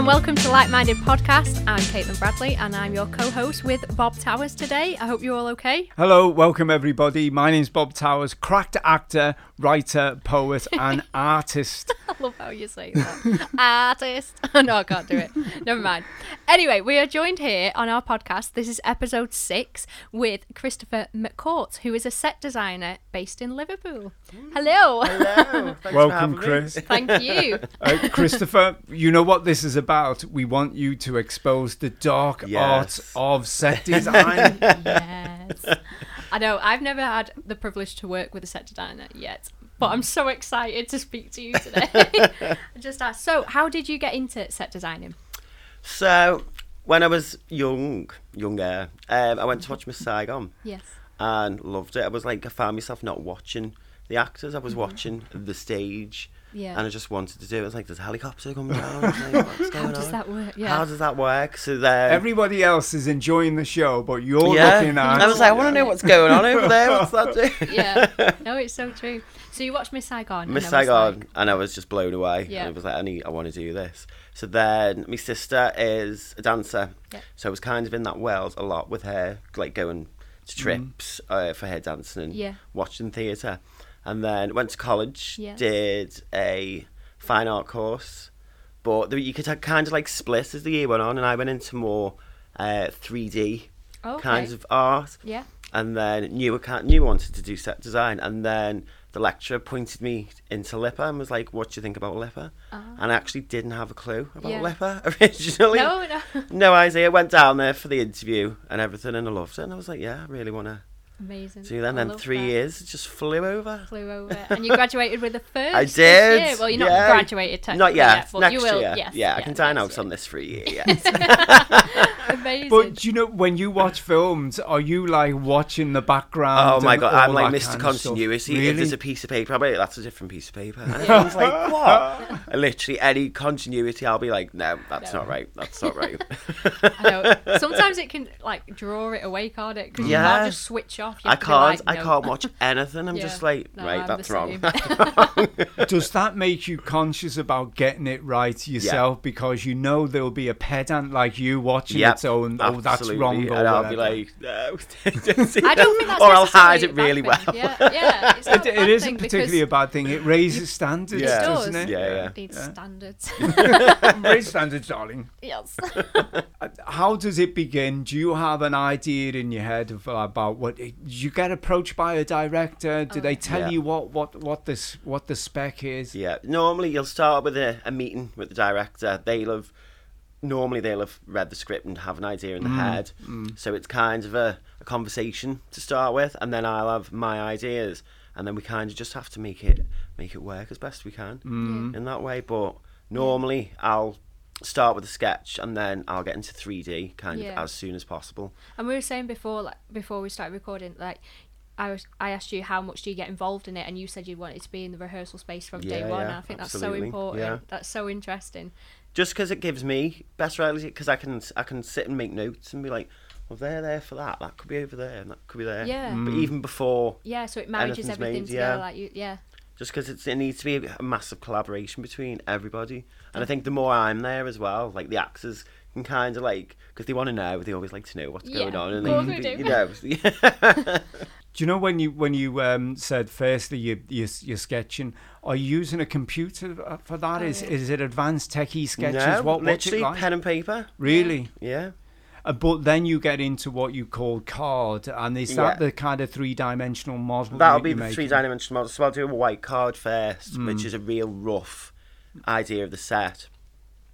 Hello and welcome to Like Minded Podcast. I'm Caitlin Bradley and I'm your co host with Bob Towers today. I hope you're all okay. Hello, welcome everybody. My name's Bob Towers, cracked actor, writer, poet, and artist. I love how you say that. Artist. no, I can't do it. Never mind. Anyway, we are joined here on our podcast. This is episode six with Christopher McCourt, who is a set designer based in Liverpool. Hello. Hello. Thanks for welcome, having me. Chris. Thank you. Uh, Christopher, you know what this is about. We want you to expose the dark Yes. arts of set design. yes. I know. I've never had the privilege to work with a set designer yet, but I'm so excited to speak to you today. I just asked. So, how did you get into set designing? So, when I was young, younger, um, I went to watch Miss Saigon Yes. and loved it. I was like, I found myself not watching the actors. I was watching the stage. Yeah. And I just wanted to do it. I was like, there's a helicopter coming down. Like, What's How does on? that work? Yeah. How does that work? So then, Everybody else is enjoying the show, but you're yeah, looking at. I was like, I want to know what's going on over there. What's that doing? yeah. No, it's so true. So you watched Miss Saigon. Miss I was Saigon, like- and I was just blown away. Yeah. And I was like, I need, I want to do this. So then, my sister is a dancer, Yeah. so I was kind of in that world a lot with her, like going to trips uh, for her dancing and Yeah. watching theatre. And then went to college, Yeah. did a fine art course, but you could have kind of like split as the year went on, and I went into more uh, 3D Oh, okay. kinds of art Yeah. and then knew I can't, knew I wanted to do set design, and then the lecturer pointed me into LIPA and was like, "What do you think about LIPA?" And I actually didn't have a clue about Ah. Yeah. LIPA originally. No, no. no idea. Went down there for the interview and everything, and I loved it. And I was like, "Yeah, I really want to Amazing. do that." And I then three that. years, just flew over. Flew over, and you graduated with a first. I did. Well, you're not graduated technically Not yet. but Next you will. year. Yes. yeah, I can dine next out on this for a year. Yes. Amazing. But you know when you watch films, are you like watching the background? Oh my god, I'm like Mr. kind of stuff? Continuity. Really? If there's a piece of paper, I'll be like, that's a different piece of paper. And everyone's like, what? And literally any continuity, I'll be like, no, that's No. not right. That's not right. I know. Sometimes it can like draw it away, can't it? Because you Yeah. can't just switch off. You I have to be can't. like, I can't watch anything. I'm Yeah. just like, No, right, I'm that's wrong. Does that make you conscious about getting it right yourself? Because you know there'll be a pedant like you watching Yep, it, oh, oh, that's wrong. Or And I'll be like, no. I don't think that's or I'll hide it really thing. well. Yeah, yeah. It's not It, a it bad isn't particularly a bad thing. It raises standards, It Yeah. does. doesn't it? Yeah, yeah. It needs standards. Raise standards, darling. yes. Uh, how does it begin? Do you have an idea in your head of, uh, about what? Did you get approached by a director? Do they oh. tell Yeah. you what what what this what the spec is? Yeah, normally you'll start with a, a meeting with the director. They'll have normally they'll have read the script and have an idea in the mm, head. Mm. So it's kind of a, a conversation to start with, and then I'll have my ideas, and then we kind of just have to make it make it work as best we can mm. in that way. But normally I'll start with a sketch, and then I'll get into 3D kind Yeah. of as soon as possible. And we were saying before, like before we started recording, like I was, I asked you how much do you get involved in it, and you said you wanted to be in the rehearsal space from day one. yeah, and I think that's so important. yeah. That's so interesting. Just because it gives me better ideas because I can I can sit and make notes and be like, well, they're there for that. That could be over there, and that could be there. Yeah. But mm. even before, Yeah, so it manages everything made, together. yeah. Like you, yeah, just because it needs to be a massive collaboration between everybody, and I mm. think the more I'm there as well, like the actors can kind of like because they want to know, they always like to know what's going Yeah, on, and they, we do. you know, Do you know when you when you um, said firstly you, you you're sketching? Are you using a computer for that? Oh, Is yeah. is it advanced techie sketches? no, what what's it literally like? pen and paper. Really? Yeah, Uh, but then you get into what you call card, and is that Yeah. the kind of three dimensional model? that'll be the three dimensional model. So I'll do a white card first, Mm. which is a real rough idea of the set,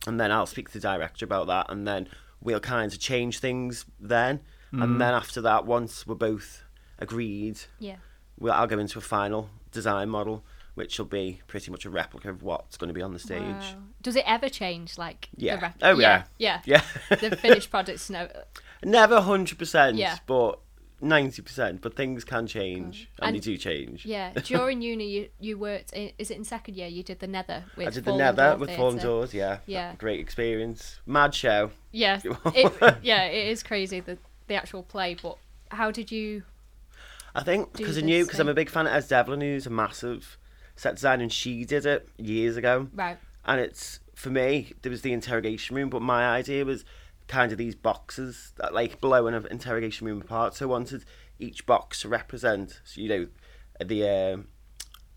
and then I'll speak to the director about that, and then we'll kind of change things then, Mm. and then after that, once we're both agreed, yeah, we'll, I'll go into a final design model, which will be pretty much a replica of what's going to be on the stage. Wow. Does it ever change? Like Yeah. The rep- Oh, yeah. yeah, Yeah, the finished products. No, never hundred percent, Yeah. but ninety percent. But things can change, and, they do change. yeah. During uni, you you worked. In, is it in second year? You did the Nether with I did the Nether with. Fallen Doors. Yeah, Yeah. great experience. Mad show. Yeah, it, yeah, it is crazy the the actual play. But how did you? I think because I knew because I'm a big fan of Es Devlin, who's a massive set designer, and she did it years ago. Right. and it's for me, there was the interrogation room, but my idea was kind of these boxes that like below an interrogation room apart. So I wanted each box to represent, so, you know, the um,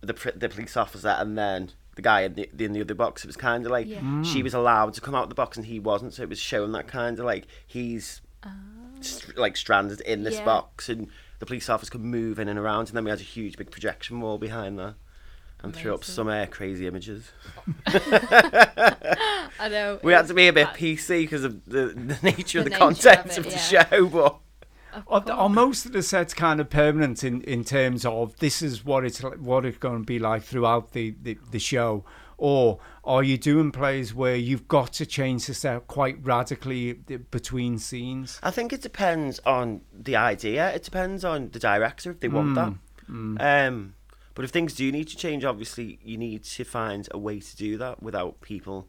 the the police officer and then the guy in the, in the other box. It was kind of like Yeah. she was allowed to come out of the box and he wasn't. So it was showing that kind of like he's st- like stranded in this Yeah. box and the police officer could move in and around. And then we had a huge big projection wall behind that. And threw up some uh, crazy images. I know. We had to be a bit That- PC because of the, the nature of The the, nature of content it, of, the yeah. show, but Are, are most of the sets kind of permanent in, in terms of this is what it's li- what it's going to be like throughout the, the, the show, or are you doing plays where you've got to change the set quite radically between scenes? I think it depends on the idea. It depends on the director if they want that. Um, but if things do need to change, obviously you need to find a way to do that without people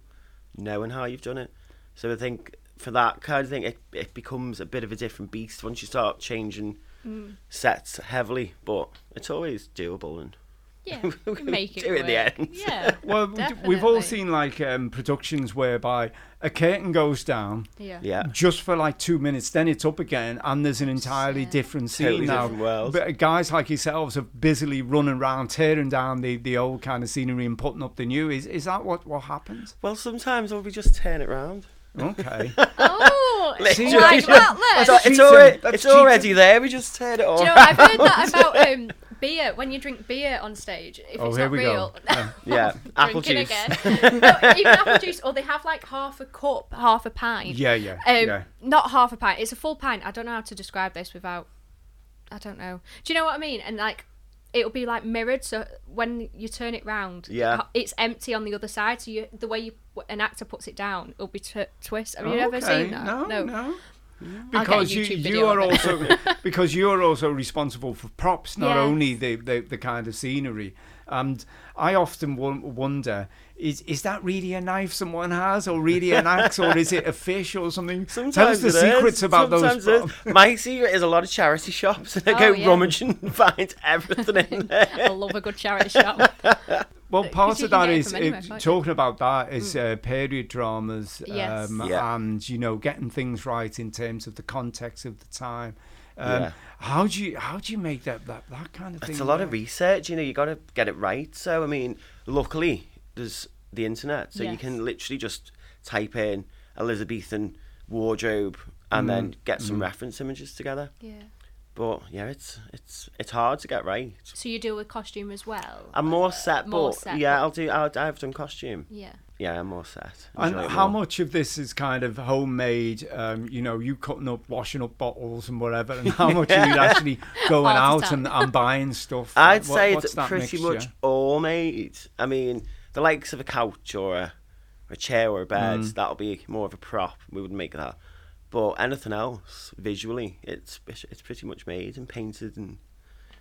knowing how you've done it. So I think for that kind of thing, it it becomes a bit of a different beast once you start changing mm. sets heavily. But it's always doable and yeah, we you make it do it in the end. Yeah. Well, d- we've all seen like um, productions whereby a curtain goes down Yeah. yeah. just for like two minutes, then it's up again, and there's an entirely Yeah. different scene Totally now. different world. But guys like yourselves are busily running around, tearing down the, the old kind of scenery and putting up the new. Is is that what what happens? Well, sometimes or we just turn it round. Okay. Oh, Literally. like that It's, then. it's already, That's it's already there. We just turn it on. Do you know, I've heard that about um, beer. When you drink beer on stage, if Oh, it's here not we go. real, Yeah, apple drinking juice. again. no, even apple juice, or they have like half a cup, half a pint. Yeah, yeah, Um, yeah. Not half a pint. It's a full pint. I don't know how to describe this without. I don't know. Do you know what I mean? And like, it'll be like mirrored. So when you turn it round, Yeah. it's empty on the other side. So you, the way you an actor puts it down, it'll be t- twist. Have you ever Okay, seen that? No, no. I'll Mm. Because you, you are also because you're also responsible for props, not Yes. only the, the, the kind of scenery. And I often wo- wonder is is that really a knife someone has, or really an axe, or is it a fish or something? Sometimes Tell us the it is. secrets about Sometimes those. My secret is a lot of charity shops, and I Oh, go yeah. rummaging and find everything in there. I love a good charity shop. Well, part of can that get it is from anywhere, can't you? Mm. talking about that is uh, period dramas, Yes. um, Yeah. and you know getting things right in terms of the context of the time. Um, Yeah. How do you how do you make that that, that kind of thing? It's a lot of research, you know, you got to get it right. So, I mean, luckily, there's the internet, so you can literally just type in Elizabethan wardrobe and then get some reference images together. Yeah. But yeah, it's it's it's hard to get right. So you deal with costume as well. I'm more set, more but set, yeah, but- I'll do. I'll, I've done costume. Yeah. Yeah, I'm more set. And Enjoy it how more. much of this is kind of homemade? Um, you know, you cutting up, washing up bottles and whatever, and how much are you actually going All the out and, and buying stuff? I'd What- say what's it's that pretty mixture? much all made. I mean, the likes of a couch or a, a chair or a bed, Mm. that'll be more of a prop. We would make that. But anything else, visually, it's it's pretty much made and painted and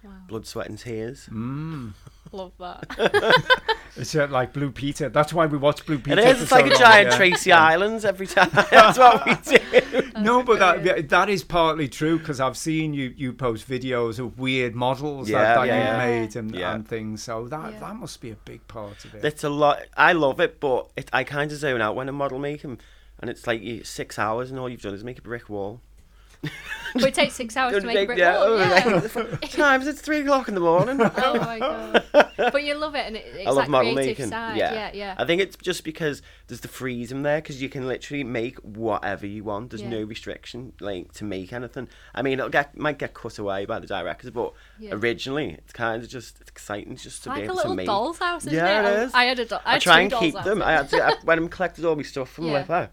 Wow. blood, sweat, and tears. Mm. Love that. It's like Blue Peter. That's why we watch Blue Peter. It is. for It's like a long, giant yeah. Tracy Islands every time. That's what we do. No, but that that is partly true because I've seen you you post videos of weird models Yeah, that, that yeah, you've made and, Yeah. and things. So that Yeah. that must be a big part of it. It's a lot. I love it, but it, I kind of zone out when I'm model making, and it's like you, six hours, and all you've done is make a brick wall. but it takes six hours to make a brick Yeah, wall. oh, Yeah. Times it's three o'clock in the morning. oh my god. But you love it, and it, it's I love that model creative making. side. Yeah. Yeah, yeah. I think it's just because there's the freedom there because you can literally make whatever you want. There's Yeah. no restriction like to make anything. I mean, it'll get might get cut away by the directors, but Yeah. originally it's kind of just it's exciting just to like be a able little to make. doll's house, isn't Yeah, it? it I- I had a doll. I, I try and keep them. I had to I, when I collected all my stuff from Yeah.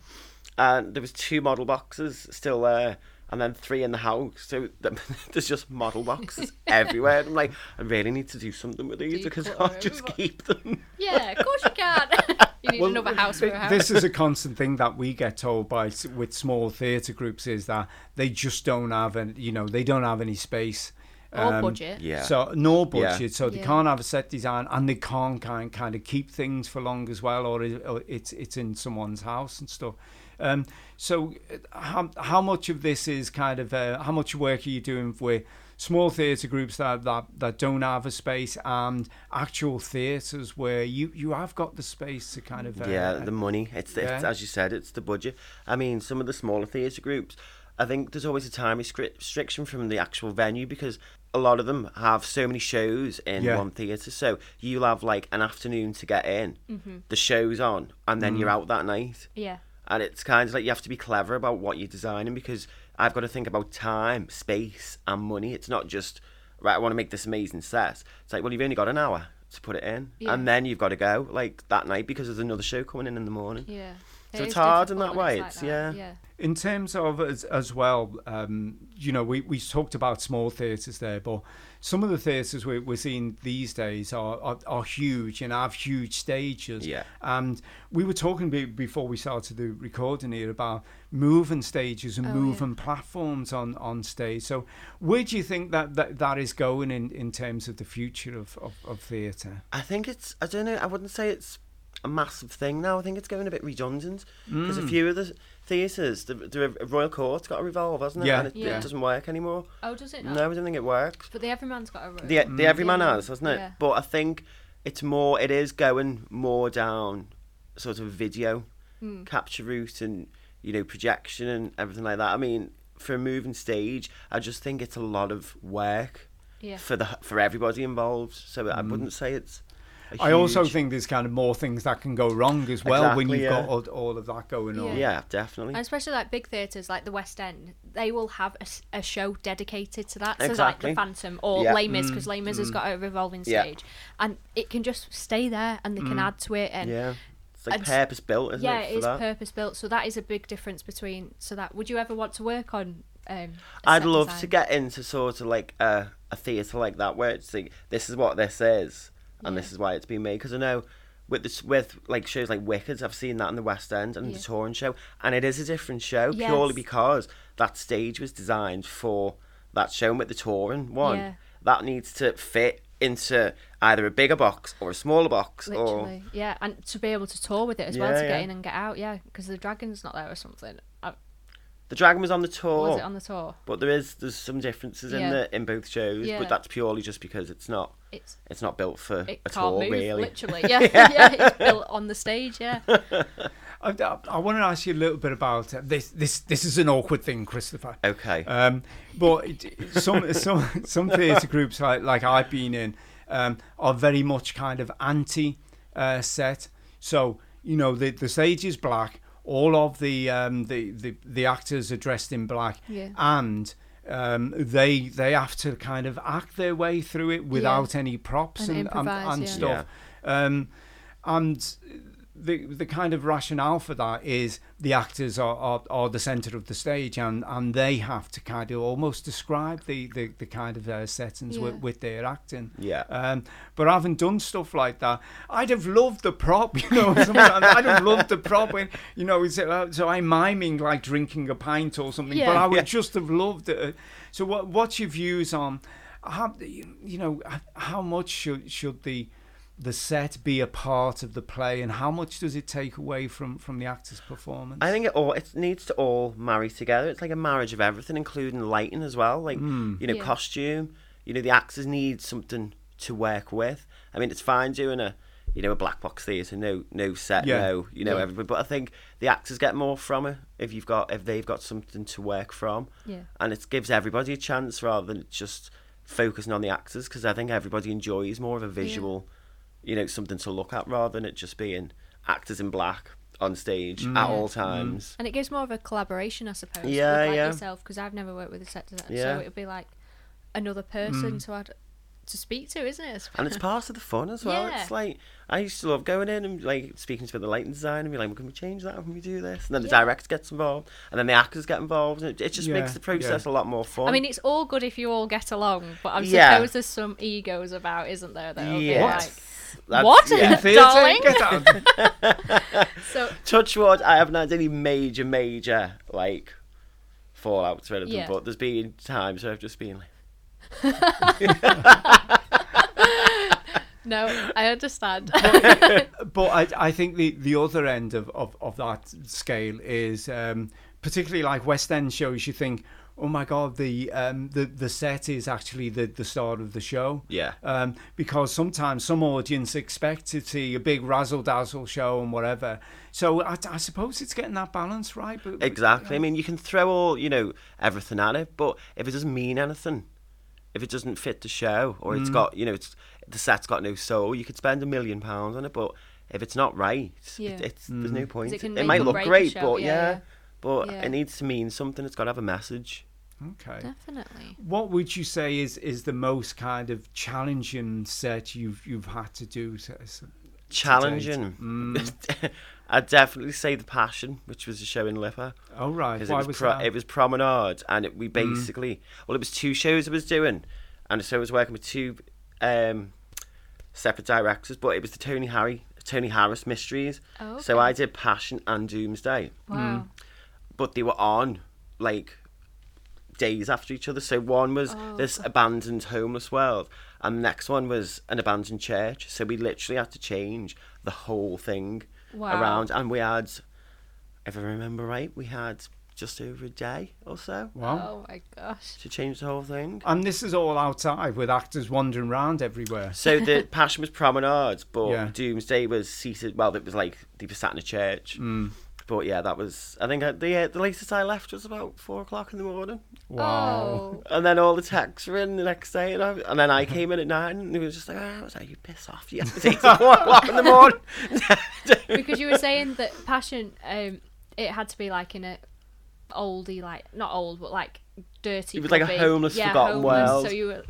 And uh, there was two model boxes still there. And then three in the house, so there's just model boxes everywhere. And I'm like, I really need to do something with these because I Declutter can't just everyone. keep them. Yeah, of course you can. you need another house for a house. This is a constant thing that we get told by with small theatre groups is that they just don't have any, you know, they don't have any space. Or Um, budget. Yeah. So no budget, Yeah. so they Yeah. can't have a set design, and they can't kind kind of keep things for long as well, or, it, or it's it's in someone's house and stuff. Um, so uh, how how much of this is kind of uh, how much work are you doing with small theatre groups that, that that don't have a space and actual theatres where you you have got the space to kind of uh, yeah, the money. It's, it's yeah. as you said, it's the budget. I mean, some of the smaller theatre groups, I think there's always a time rescri- restriction from the actual venue because a lot of them have so many shows in Yeah. one theatre. So you'll have like an afternoon to get in, Mm-hmm. the show's on, and then Mm. you're out that night. Yeah. And it's kind of like you have to be clever about what you're designing because I've got to think about time, space, and money. It's not just right. I want to make this amazing set. It's like, well, you've only got an hour to put it in, Yeah. and then you've got to go like that night because there's another show coming in in the morning. Yeah. So it's hard in that when way, like it's- that, yeah. Yeah. In terms of as, as well, um, you know, we, we talked about small theatres there, but some of the theatres we're, we're seeing these days are, are, are huge and have huge stages. Yeah. And we were talking before we started the recording here about moving stages and Oh, yeah. moving platforms on, on stage. So where do you think that, that, that is going in, in terms of the future of, of, of theatre? I think it's. I don't know. I wouldn't say it's a massive thing now. I think it's going a bit redundant because Mm. a few of the theatres, the, the Royal Court's got a revolve, hasn't it? Yeah, and it, yeah. it doesn't work anymore. Oh, does it No, not? I don't think it works. But the Everyman's got a room. The the everyman Yeah. has, hasn't it? Yeah. But I think it's more. It is going more down sort of video Hmm. capture route and you know projection and everything like that. I mean, for a moving stage, I just think it's a lot of work Yeah. for the for everybody involved. So I wouldn't say it's. A I also think there's kind of more things that can go wrong as well when you've got all, all of that going on. Yeah, definitely. And especially like big theatres like the West End, they will have a show dedicated to that. So Exactly. like the Phantom or Yeah. Les Mis, because mm. Les Mis has mm. got a revolving Yeah. stage, and it can just stay there, and they can mm. add to it. And yeah, it's like and- purpose built, isn't yeah, it? it For is that? purpose built. So that is a big difference between. So that would you ever want to work on? Um, a I'd set love design? to get into sort of like a, a theatre like that where it's like this is what this is and this is why it's been made because I know with this with like shows like Wicked I've seen that in the West End and Yeah. the touring show and it is a different show purely because that stage was designed for that show and with the touring one Yeah. that needs to fit into either a bigger box or a smaller box or Literally, yeah, and to be able to tour with it as well Yeah, to get in and get out, yeah, because the dragon's not there or something. The Dragon was on the tour was it on the tour? but there is there's some differences in Yeah. the in both shows Yeah. but that's purely just because it's not It's it's not built for it a can't tour move, really literally. Yeah, yeah, it's built on the stage. Yeah, I, I, I want to ask you a little bit about uh, this. This this is an awkward thing, Christopher. Okay. Um, but it, some some some theatre groups like like I've been in um, are very much kind of anti uh, set. So you know the the stage is black. all of the um, the, the the actors are dressed in black, yeah. and um, they they have to kind of act their way through it without yeah. any props and and, and, and yeah. stuff. Um, and the the kind of rationale for that is the actors are, are, are the centre of the stage and, and they have to kind of almost describe the, the, the kind of uh, settings Yeah. with, with their acting. Yeah. Um, but I haven't done stuff like that, I'd have loved the prop, you know. I'd have loved the prop when, you know, it's, uh, so I'm miming like drinking a pint or something, but I would Yeah. just have loved it. So what what's your views on how you know how much should should the the set be a part of the play and how much does it take away from from the actor's performance I think it all it needs to all marry together. It's like a marriage of everything, including lighting as well. Like Hmm. you know, Yeah. costume. You know, the actors need something to work with. I mean, it's fine doing a you know a black box theatre, no no set, Yeah. no you know Yeah. everybody. But I think the actors get more from it if you've got if they've got something to work from, yeah, and it gives everybody a chance rather than just focusing on the actors because I think everybody enjoys more of a visual, you know, something to look at rather than it just being actors in black on stage Mm. at all times. and it gives more of a collaboration, I suppose. Yeah, with, like, yeah. Yourself, because I've never worked with a set designer, Yeah. so it would be like another person to add to speak to, isn't it? And it's part of the fun as well. Yeah. It's like I used to love going in and like speaking to the lighting design and be like, well, "Can we change that? Can we do this?" And then the Yeah. director gets involved, and then the actors get involved, and it, it just Yeah, makes the process a lot more fun. I mean, it's all good if you all get along, but I Yeah. suppose there's some egos about, isn't there? Though, yes. Like, That's- What? in yeah. theatre Darling. get out so Touch wood, I haven't had any major, major like fallouts or anything, Yeah. but there's been times where I've just been like, No, I understand. but I, I think the, the other end of, of, of that scale is um, particularly like West End shows. You think, oh my god, the um, the the set is actually the the start of the show. Yeah. Um, because sometimes some audience expect to see a big razzle dazzle show and whatever. So I, I suppose it's getting that balance right. But, but, Exactly. I mean, you can throw all you know everything at it, but if it doesn't mean anything, if it doesn't fit the show, or Mm. it's got you know it's the set's got no soul, you could spend a million pounds on it, but if it's not right, Yeah. it, it's there's no point. it can it might look great, show, but yeah, yeah, yeah. But Yeah. it needs to mean something. It's got to have a message. Okay. Definitely. What would you say is, is the most kind of challenging set you've you've had to do? To, Challenging. Mm. I'd definitely say the Passion, which was a show in LIPA. oh right, why it was, was pro- that? it was promenade and it, we basically well it was two shows I was doing and so I was working with two um, separate directors but it was the Tony Harry Tony Harris mysteries Oh, so. I did Passion and Doomsday Wow. But they were on like days after each other so one was Oh. this abandoned homeless world and the next one was an abandoned church so we literally had to change the whole thing Wow. around and we had if I remember right we had just over a day or so wow. Oh my gosh. to change the whole thing. And this is all outside with actors wandering around everywhere. So the Passion was promenade, but Yeah. Doomsday was seated. Well, it was like they were sat in a church. Mm. But yeah, that was. I think I, the uh, the latest I left was about four o'clock in the morning, Wow. Oh. and then all the texts were in the next day, and, I, and then I came in at nine, and it was just like, oh, I was like, you piss off, you have to take till four o'clock in the morning. because you were saying that passion, um, it had to be like in a oldie, like not old, but like dirty. It was like a homeless, yeah, forgotten homeless, world. So you were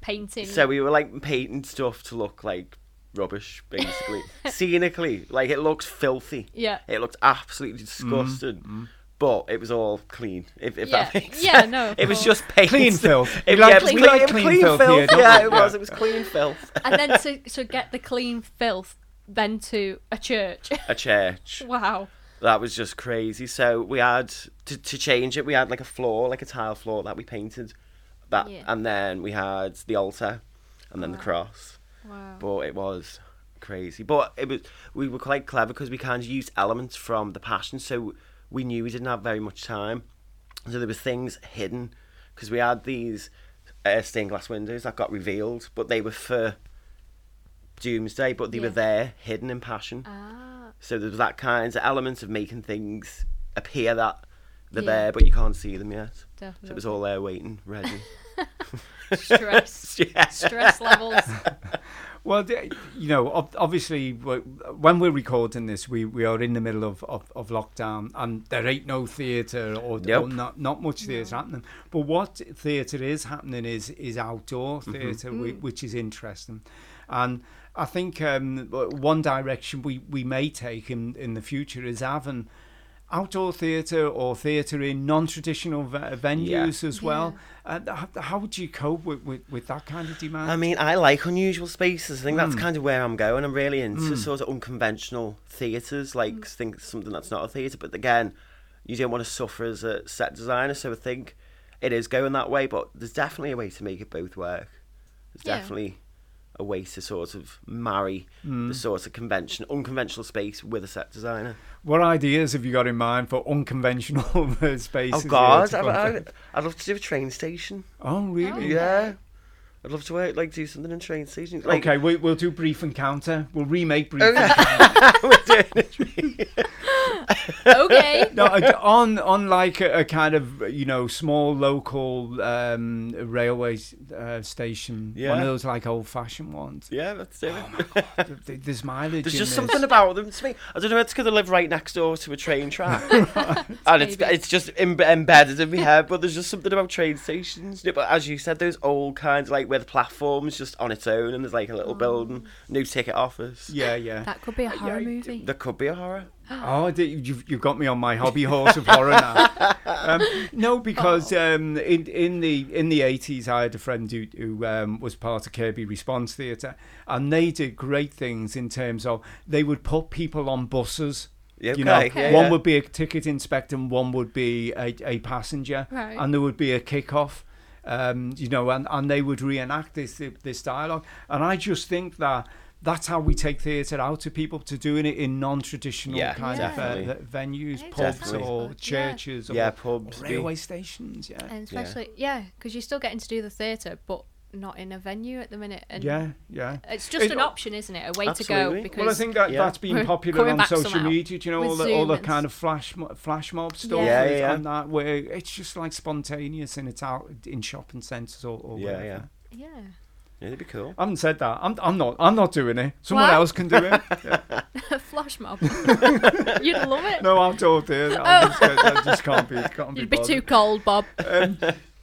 painting. so we were like painting stuff to look like rubbish, basically, scenically, like it looks filthy. yeah, It looked absolutely disgusting. But it was all clean, if, if Yeah. that makes Yeah, sense. no, It was course. just paint. Clean filth. It, like- yeah, it was we clean, like clean clean filth filth. here, yeah, it was. It was clean filth. and then to to get the clean filth, then to a church. A church. wow. That was just crazy. So we had to, to change it. We had like a floor, like a tile floor that we painted. That Yeah. and then we had the altar, and then the Wow. cross. Wow. But it was crazy. But it was we were quite clever because we kind of used elements from the Passion, so we knew we didn't have very much time. So there were things hidden because we had these uh, stained glass windows that got revealed, but they were for Doomsday, but they Yeah. were there hidden in Passion. Ah. So there was that kind of element of making things appear that they're Yeah. there, but you can't see them yet. Definitely. So it was all there waiting, ready. stress. yeah. Stress levels. Well, you know, obviously, when we're recording this, we, we are in the middle of, of, of lockdown, and there ain't no theatre or, or not not much theatre happening. But what theatre is happening is is outdoor Mm-hmm. theatre, Mm. whi- which is interesting, and I think um, one direction we, we may take in, in the future is having outdoor theatre or theatre in non-traditional ve- venues as well. Uh, how, how would you cope with, with, with that kind of demand? I mean, I like unusual spaces. I think that's Mm. kind of where I'm going. I'm really into Mm. sort of unconventional theatres, like think something that's not a theatre. But again, you don't want to suffer as a set designer, so I think it is going that way. But there's definitely a way to make it both work. There's Yeah. definitely a way to sort of marry Mm. the sort of convention, unconventional space with a set designer. What ideas have you got in mind for unconventional spaces? Oh God, I, contact? I, I'd love to do a train station. Oh, really? Okay. Yeah, I'd love to work, like do something in train stations. Like, okay, we, we'll do Brief Encounter. We'll remake Brief Oh, Encounter. we're doing it. okay. no, on on like a, a kind of you know small local um, railway uh, station, one of those like old fashioned ones. Yeah, let's do it. Th- th- There's mileage. There's in just this. something about them to me. I don't know. It's because I live right next door to a train track, and it's Maybe. it's just Im- embedded in my head. But there's just something about train stations. Yeah, But as you said, those old kinds, like where the platform's just on its own, and there's like a little building, new ticket office. Yeah, yeah. That could be a horror movie. There could be a horror. Oh, you've, you've got me on my hobby horse of horror now. Um, no, because um, in in the in the eighties, I had a friend who, who um, was part of Kirkby Response Theatre, and they did great things in terms of they would put people on buses. Yeah, You know, okay, one yeah. would be a ticket inspector, and one would be a, a passenger, Right. and there would be a kick-off. Um, you know, and, and they would reenact this this dialogue. And I just think that that's how we take theatre out to people to doing it in non-traditional Yeah, kind definitely. of uh, venues, Yeah, pubs definitely. or churches Yeah, or, pubs. or railway stations. Yeah, And especially, yeah, because you're still getting to do the theatre, but not in a venue at the minute. And yeah, yeah. It's just It- an option, isn't it? A way to go. Because Well, I think that Yeah. that's been popular on social somehow media. Do you know all the all the Zoom kind of flash flash mob stuff Yeah. Yeah, and- yeah. and that where it's just like spontaneous and it's out in shopping centres or, or Yeah, wherever. yeah. yeah. Yeah, that'd be cool. I haven't said that. I'm, I'm not. I'm not doing it. Someone What? else can do it. Yeah. Flash mob. You'd love it. No, I'm told it. I just, I just can't be. Can't be You'd be bothered. too cold, Bob. um,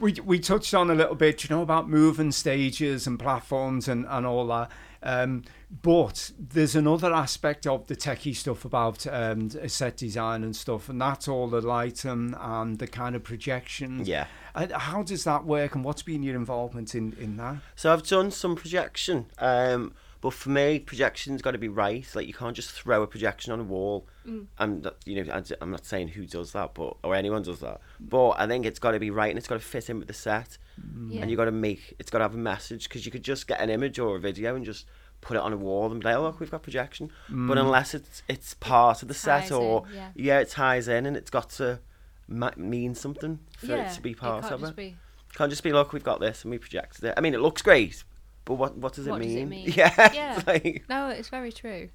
we we touched on a little bit, you know, about moving stages and platforms and, and all that. Um, but there's another aspect of the techie stuff about um, set design and stuff, and that's all the lighting and the kind of projections. Yeah. And how does that work, and what's been your involvement in, in that? So I've done some projection, um, but for me, projection's got to be right. Like you can't just throw a projection on a wall. Mm. And that- you know, I- I'm not saying who does that, but or anyone does that. But I think it's got to be right, and it's got to fit in with the set, mm. Yeah. and you got to make it's got to have a message because you could just get an image or a video and just put it on a wall and be like, oh, look, we've got projection. But mm. unless it's it's part of the set or in, yeah. it ties in and it's got to ma- mean something for yeah. it to be part can't of just it. Be, Can't just be look, we've got this and we projected it. I mean, it looks great, but what what does, What it, does it mean? mean? Yeah, Yeah. like, no, it's very true.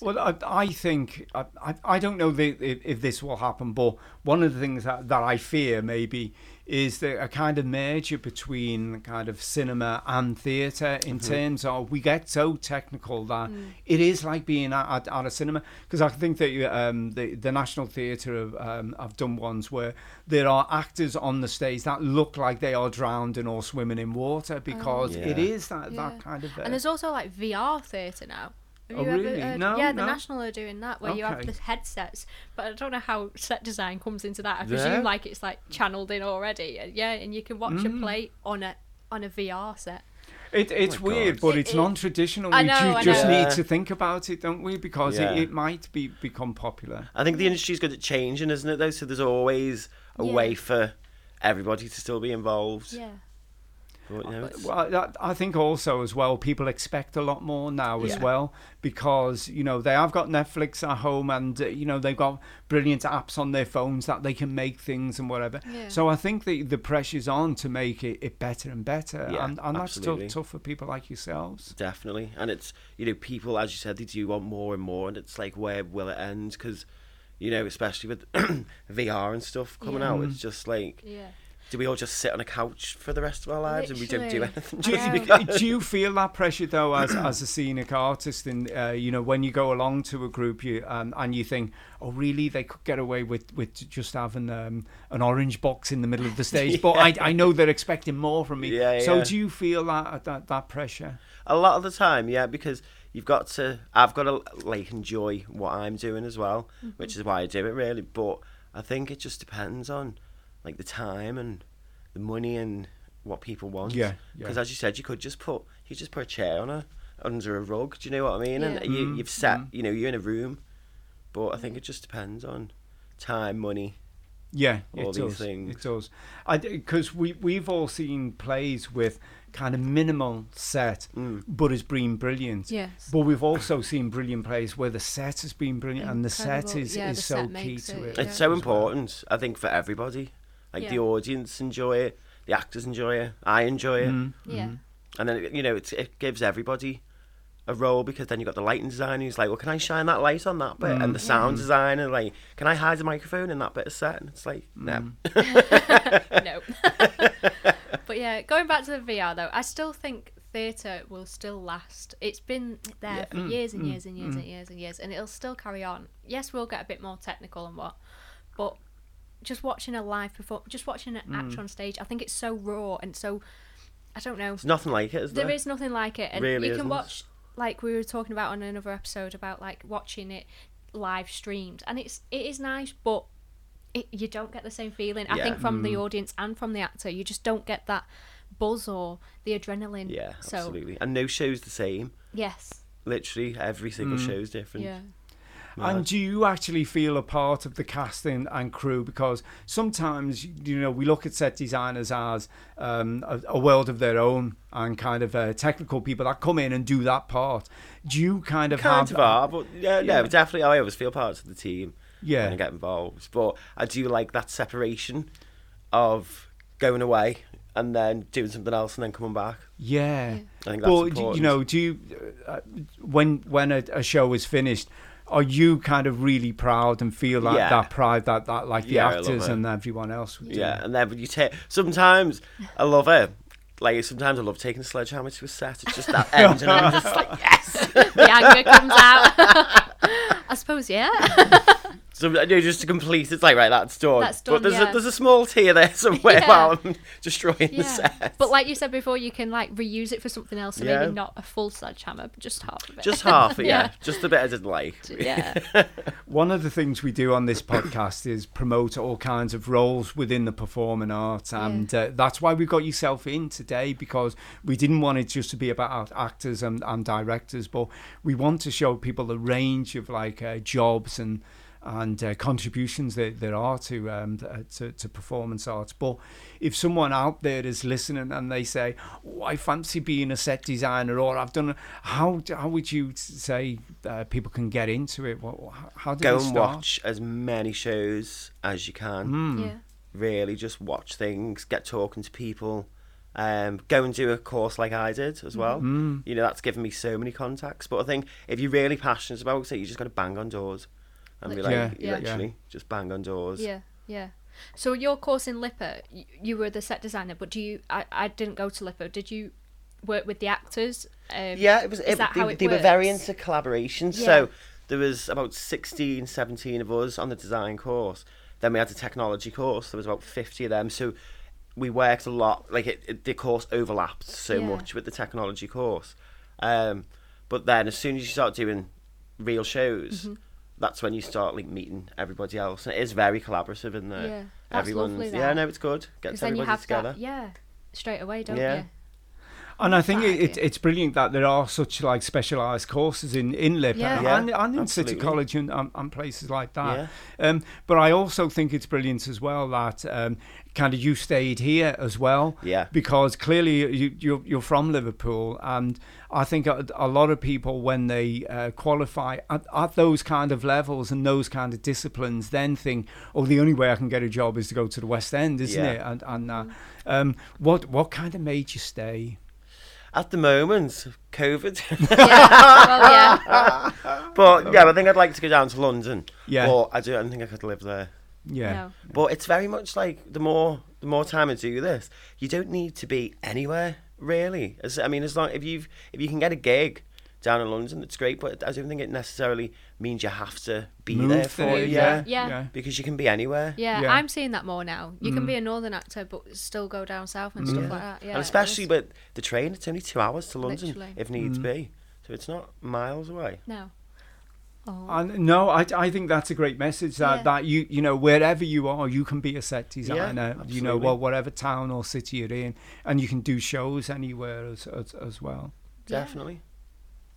Well, I, I think I, I, I don't know the, if, if this will happen, but one of the things that, that I fear maybe is that a kind of merger between kind of cinema and theatre in terms of we get so technical that it is like being at, at, at a cinema because I think that um, the the National Theatre have, um, have done ones where there are actors on the stage that look like they are drowning or swimming in water because it Yeah. is that, Yeah. that kind of uh, And there's also like VR theatre now. Have Oh, you ever really? heard- No, yeah, the no. National are doing that where you have the headsets, but I don't know how set design comes into that. I Yeah. presume like it's like channeled in already. Uh, Yeah, and you can watch Mm. a play on a on a VR set. It, it's my weird, God. but it's It- it- non-traditional. I we know, ju- I just know. need Yeah. to think about it, don't we? Because Yeah. it, it might be become popular. I think the industry's good at changing, isn't it? Though, so there's always a Yeah. way for everybody to still be involved. Yeah. But, you know, it's- Well, I think also as well, people expect a lot more now as well because you know they have got Netflix at home and uh, you know they've got brilliant apps on their phones that they can make things and whatever. Yeah. So I think the the pressure's on to make it, it better and better, Yeah, and and that's tough, absolutely. tough for people like yourselves. Definitely, and it's you know people as you said they do want more and more, and it's like where will it end? Because you know especially with VR and stuff coming Yeah. out, it's just like Yeah. Do we all just sit on a couch for the rest of our lives and we don't do anything? Do just I because- do you feel that pressure though, as as a scenic artist, and uh, you know when you go along to a group, you um, and you think, oh, really, they could get away with with just having um, an orange box in the middle of the stage, but I I know they're expecting more from me. Yeah, So yeah. do you feel that that that pressure? A lot of the time, yeah, because you've got to. I've got to like enjoy what I'm doing as well, which is why I do it really. But I think it just depends on like the time and the money and what people want. Yeah, yeah. Because as you said, you could just put you just put a chair on a under a rug. Do you know what I mean? Yeah. And you, Mm, you've sat, mm. You know, you're in a room, but I think it just depends on time, money. Yeah, All it these does. things. It does. I because we we've all seen plays with kind of minimal set, Mm. but has been brilliant. Yes. But we've also seen brilliant plays where the set has been brilliant, and the set is, Yeah, is the so set key makes to it, it. yeah. It's so important, I think, for everybody. Like the audience enjoy it, the actors enjoy it, I enjoy it. Mm, Yeah. mm. And then you know it's, it gives everybody a role because then you've got the lighting designer who's like, well, can I shine that light on that bit? And the mm. sound designer like, can I hide the microphone in that bit of set? And it's like, no. Mm. no. but yeah, going back to the VR though, I still think theatre will still last. It's been there Yeah. for mm. years and years and years and years and years, and it'll still carry on. Yes, we'll get a bit more technical and what, but just watching a live perform, just watching an actor hmm. on stage, I think it's so raw and so. I don't know. There's nothing like it, is there? There is nothing like it, and Really you can isn't. watch like we were talking about on another episode about like watching it live streamed, and it's it is nice, but it, you don't get the same feeling. I think from the hmm. audience and from the actor, you just don't get that buzz or the adrenaline. Yeah, So absolutely. And no show's the same. yes, Literally, every single hmm. show's different. yeah, And do you actually feel a part of the casting and crew? Because sometimes, you know, we look at set designers as um, a, a world of their own and kind of uh, technical people that come in and do that part. Do you kind of kind have of are, but yeah, Yeah. no, definitely. I always feel part of the team Yeah. I get involved. But I do like that separation of going away and then doing something else and then coming back. Yeah. I think that's Well, important. you know, do you uh, when when a, a show is finished, are you kind of really proud and feel like Yeah. that pride that, that like the Yeah, actors and everyone else would do? Yeah, and then when you take sometimes I love it. Like sometimes I love taking a sledgehammer to a set. It's just that end, and I'm just like yes. the anger comes out. I suppose, yeah. So no, just to complete, it's like right, that's done. That's done, But there's yeah. a there's a small tear there somewhere Yeah. while I'm destroying the set. But like you said before, you can like reuse it for something else. So Yeah. maybe not a full sledgehammer, but just half of it. just half, yeah. Yeah. Just the bit I didn't like. yeah. One of the things we do on this podcast is promote all kinds of roles within the performing arts, and uh, that's why we got yourself in today because we didn't want it just to be about actors and, and directors, but we want to show people the range of like uh, jobs and and uh, contributions that there are to, um, uh, to to performance arts. But if someone out there is listening and they say, oh, "I fancy being a set designer," or "I've done," a-" how how would you say uh, people can get into it? What, how do Go they and start? watch as many shows as you can. Mm. Yeah. Really, just watch things, get talking to people. Um, go and do a course like I did as well. Mm. You know, that's given me so many contacts. But I think if you're really passionate about it, you just got to bang on doors and be like, Yeah, yeah. literally, just bang on doors. Yeah, yeah. So your course in LIPA, you, you were the set designer, but do you? I, I didn't go to LIPA. Did you work with the actors? Um, Yeah, it was. It, they, how it they were very into collaboration. Yeah. So there was about 16, 17 of us on the design course. Then we had the technology course. There was about 50 of them. So we worked a lot. Like it, it the course overlapped so Yeah. much with the technology course. Um, but then as soon as you start doing real shows, Mm-hmm. That's when you start like meeting everybody else. And it is very collaborative in there. Yeah, that's Everyone's lovely, yeah, that. no, it's good. Gets Because then you have together. that. Yeah, straight away, don't Yeah. you? And I think it, it, it's brilliant that there are such like specialised courses in in Lip Yeah. Yeah, and, and in City. College and, and, and places like that. Yeah. Um, but I also think it's brilliant as well that um, kind of you stayed here as well. Yeah. Because clearly you, you're, you're from Liverpool, and I think a, a lot of people when they uh, qualify at, at those kind of levels and those kind of disciplines, then think, oh, the only way I can get a job is to go to the West End, isn't Yeah. it? And and uh, um, what what kind of made you stay? At the moment, COVID. Yeah. well, yeah. But yeah, I think I'd like to go down to London. Yeah. But I don't think I could live there. Yeah. No. But it's very much like the more the more time I do this, you don't need to be anywhere really. As I mean, as long if you if you can get a gig down in London, it's great. But I don't think it necessarily means you have to be Move there for there, it. yeah. Yeah. Yeah. because you can be anywhere. Yeah, Yeah. I'm seeing that more now. You can be mm. a northern actor, but still go down south and mm. stuff Yeah. like that. Yeah, and especially with the train, it's only two hours to London Literally. if needs mm. be. So it's not miles away. no. Oh. And no, I, I think that's a great message that, Yeah. that you you know wherever you are you can be a set designer you know well whatever town or city you're in and you can do shows anywhere as as, as well. Yeah. Definitely.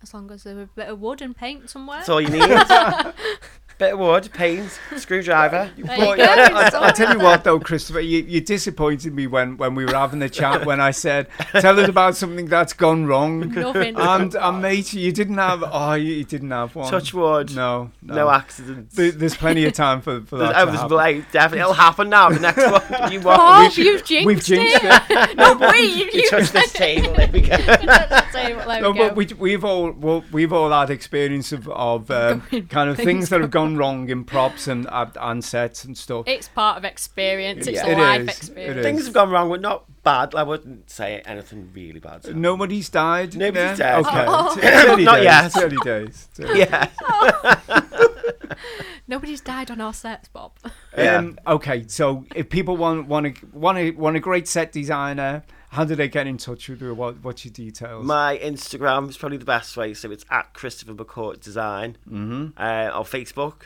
As long as there's a bit of wood and paint somewhere. That's all you need. Bit of wood, paint, screwdriver. But you go. I, it's I, I tell you what though, Christopher, you, you disappointed me when, when we were having the chat when I said, "Tell us about something that's gone wrong." Nothing. And, and mate, you didn't have. Oh, you, you didn't have one. Touch wood. No, no. No, accidents. There- there's plenty of time for, for that. There's, oh, to there's happen. like, definitely. It'll happen now. The next one. You Oh, want? you've jinxed We've jinxed it. it. no, wait, you, You you touch this table. There we go. Touched the. There No, we go. but we, we've all well, we've all had experience of, of um, kind of things things that have gone wrong in props and uh, and sets and stuff. It's part of experience. It's Yeah. a It life is, it experience. is. Things have gone wrong, but not bad. I wouldn't say anything really bad. Nobody's died. Nobody's yeah? dead. Okay, Oh. It's early Not days. yet. it's Early days. It's early Yeah. Nobody's died on our sets, Bob. Yeah. Um, okay, so if people want want a want a want a great set designer, how do they get in touch with you? What what's your details? My Instagram is probably the best way. So it's at Christopher McCourt Design. Mm-hmm. Uh, on Facebook,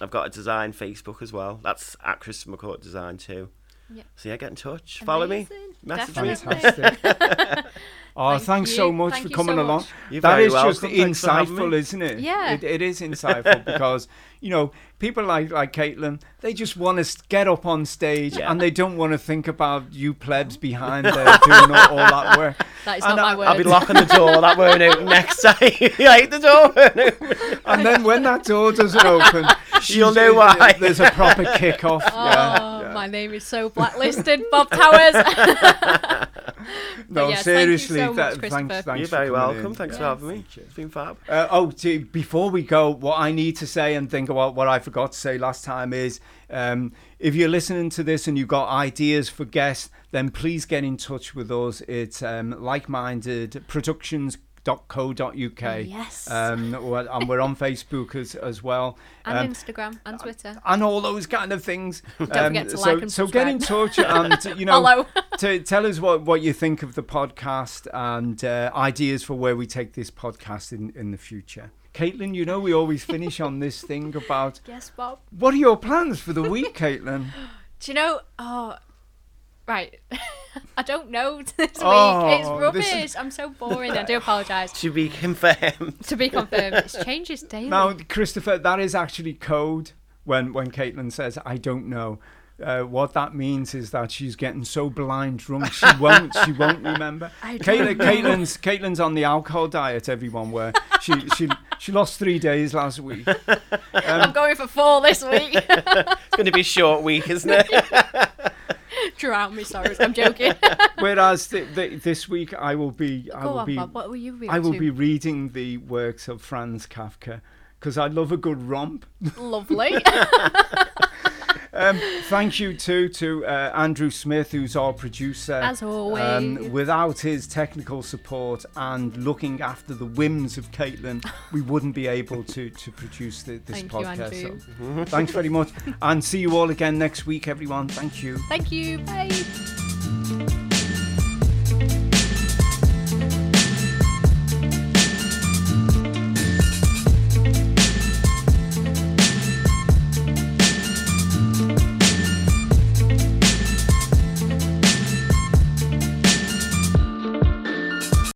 I've got a design Facebook as well. That's at Christopher McCourt Design too. Yeah. So yeah, get in touch. Follow me. Message Definitely. me. Fantastic. oh, Thank thanks you. so much Thank for coming so along. much. You're That very is just. Thanks insightful, isn't it? Yeah. It, it is insightful because, you know, people like, like Caitlin, they just want to get up on stage Yeah. and they don't want to think about you plebs behind there doing all, all that work. That is And not my I- word. I'll be locking the door. That won't open next time. like the door. And then when that door doesn't open, You'll know why. There's a proper kick-off. Oh, yeah, yeah. my name is so blacklisted, Bob Towers. No, yes, thank you seriously, so much, that, Christopher. thanks, thanks You're very welcome. in. Thanks Yeah, for having me. thank. It's been fab. Uh, oh, to, before we go, what I need to say and think about what I forgot to say last time is um, if you're listening to this and you've got ideas for guests, then please get in touch with us. It's um, like-minded productions. .co.uk. yes. Um, and we're on Facebook as, as well. and Um, Instagram and Twitter. and all those kind of things. Um, Don't forget to so, like and so get in touch and you know to tell us what, what you think of the podcast and uh, ideas for where we take this podcast in, in the future. Caitlin, you know we always finish on this thing about yes, Bob. what are your plans for the week, Caitlin? Do you know? Oh, right. I don't know this week. Oh, it's rubbish. is- I'm so boring. I do apologise. To be confirmed. to be confirmed, it changes daily. Now, Christopher, that is actually code when when Caitlin says I don't know. Uh, what that means is that she's getting so blind drunk she won't she won't remember. I don't Caitlin. Caitlin's Caitlin's on the alcohol diet. Everyone, where she she she lost three days last week. I'm going for four this week. It's going to be a short week, isn't it? Drown me, sorry. I'm joking. Whereas th- th- this week I will be I Go will on, be Bob. What will you read? I will to? be reading the works of Franz Kafka because I love a good romp. lovely. Um, thank you too to uh, Andrew Smith, who's our producer. As always. Um, without his technical support and looking after the whims of Caitlin, we wouldn't be able to to produce the, this Thank podcast. Andrew. so, thanks very much, and see you all again next week, everyone. Thank you. Thank you. Bye.